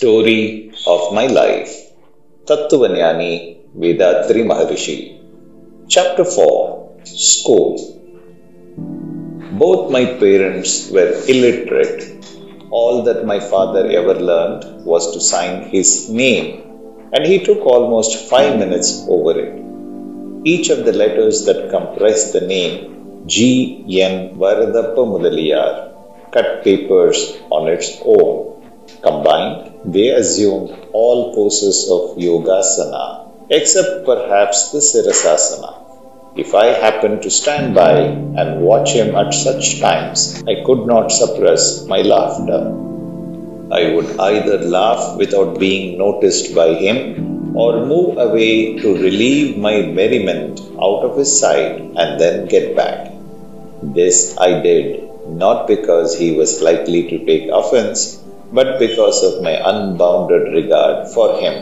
Story of my life Tattvanyani Vethathiri Maharishi Chapter 4 School Both my parents were illiterate. All that my father ever learned was to sign his name, and he took almost five minutes over it. Each of the letters that comprised the name G. N. Varadappa Mudaliyar cut papers on its own Combined, they assumed all poses of Yogasana, except perhaps the Sirasasana. If I happened to stand by and watch him at such times, I could not suppress my laughter. I would either laugh without being noticed by him or move away to relieve my merriment out of his sight and then get back. This I did, not because he was likely to take offense, but because of my unbounded regard for him.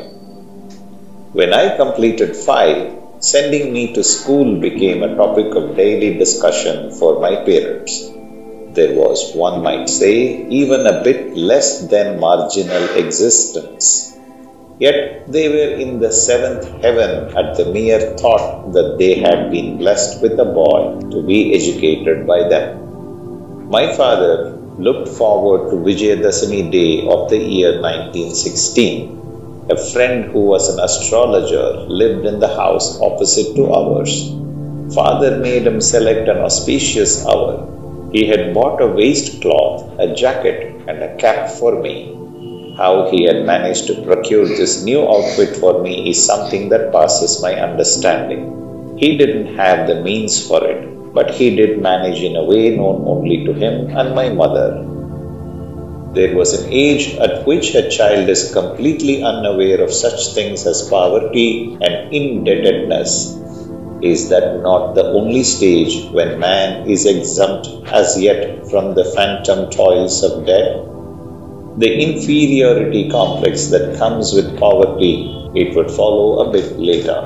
When I completed five, sending me to school became a topic of daily discussion for my parents. There was, one might say, even a bit less than marginal existence. Yet they were in the seventh heaven at the mere thought that they had been blessed with a boy to be educated by them. My father looked forward to Vijayadashami day of the year 1916. A friend who was an astrologer lived in the house opposite to ours. Father made him select an auspicious hour. He had bought a waistcloth, a jacket, and a cap for me. How he had managed to procure this new outfit for me is something that passes my understanding. He didn't have the means for it, but he did manage in a way known only to him and my mother. There was an age at which a child is completely unaware of such things as poverty and indebtedness. Is that not the only stage when man is exempt as yet from the phantom toils of debt? The inferiority complex that comes with poverty, it would follow a bit later.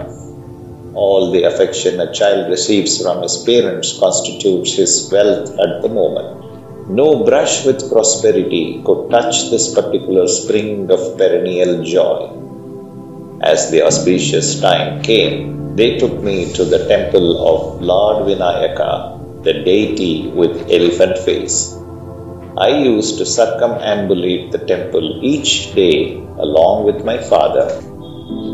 All the affection a child receives from his parents constitutes his wealth at the moment. No brush with prosperity could touch this particular spring of perennial joy. As the auspicious time came, they took me to the temple of Lord Vinayaka, the deity with elephant face. I used to circumambulate the temple each day along with my father.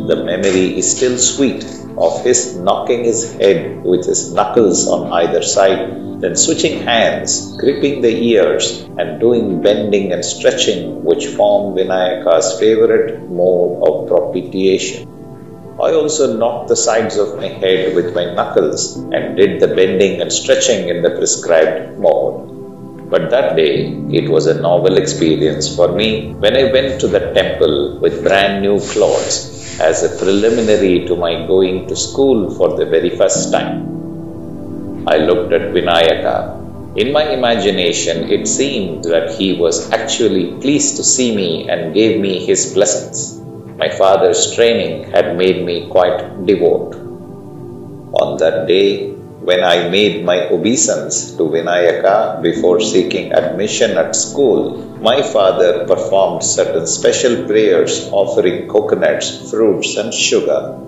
The memory is still sweet of his knocking his head with his knuckles on either side, then switching hands, gripping the ears, and doing bending and stretching, which form Vinayaka's favorite mode of propitiation. I also knocked the sides of my head with my knuckles and did the bending and stretching in the prescribed mode. But that day, it was a novel experience for me when I went to the temple with brand new clothes as a preliminary to my going to school for the very first time. I looked at Vinayaka. In my imagination, it seemed that he was actually pleased to see me and gave me his blessings. My father's training had made me quite devout. On that day, when I made my obeisance to Vinayaka before seeking admission at school, my father performed certain special prayers offering coconuts, fruits, and sugar.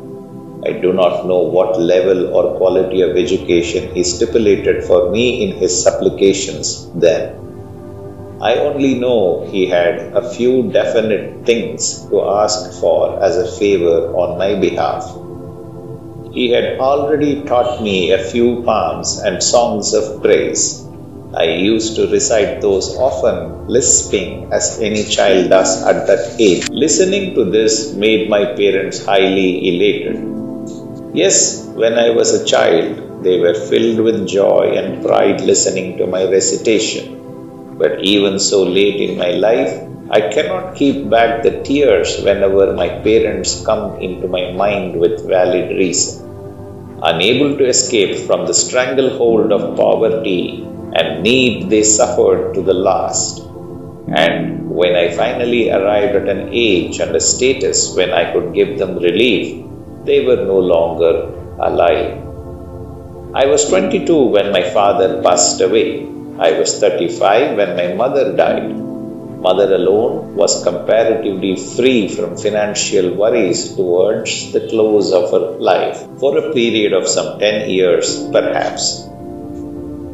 I do not know what level or quality of education he stipulated for me in his supplications then. I only know he had a few definite things to ask for as a favor on my behalf. He had already taught me a few poems and songs of praise. I used to recite those often, lisping as any child does at that age. Listening to this made my parents highly elated. Yes, when I was a child, they were filled with joy and pride listening to my recitation. But even so late in my life, I cannot keep back the tears whenever my parents come into my mind with valid reason. Unable to escape from the stranglehold of poverty and need they suffered to the last. And when I finally arrived at an age and a status when I could give them relief, they were no longer alive. I was 22 when my father passed away. I was 35 when my mother died. Mother alone was comparatively free from financial worries towards the close of her life for a period of some 10 years, perhaps.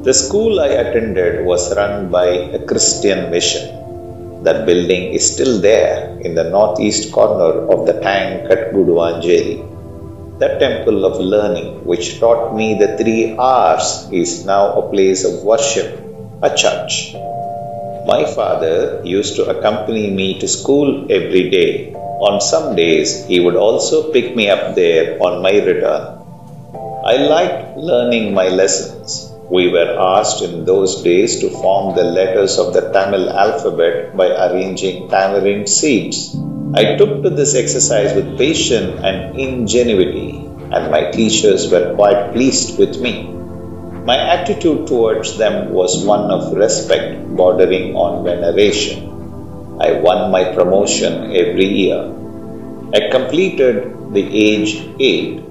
The school I attended was run by a Christian mission. That building is still there in the northeast corner of the tank at Guduvanjeri. That temple of learning, which taught me the three R's, is now a place of worship, a church. My father used to accompany me to school every day. On some days, he would also pick me up there on my return. I liked learning my lessons. We were asked in those days to form the letters of the Tamil alphabet by arranging tamarind seeds. I took to this exercise with patience and ingenuity, and my teachers were quite pleased with me. My attitude towards them was one of respect bordering on veneration. I won my promotion every year. I completed the age 8.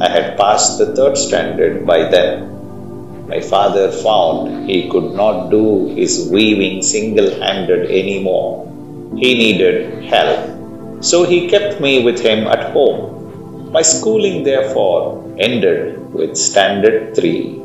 I had passed the third standard by then. My father found he could not do his weaving single handed anymore. He needed help. So he kept me with him at home. My schooling, therefore, ended with Standard 3.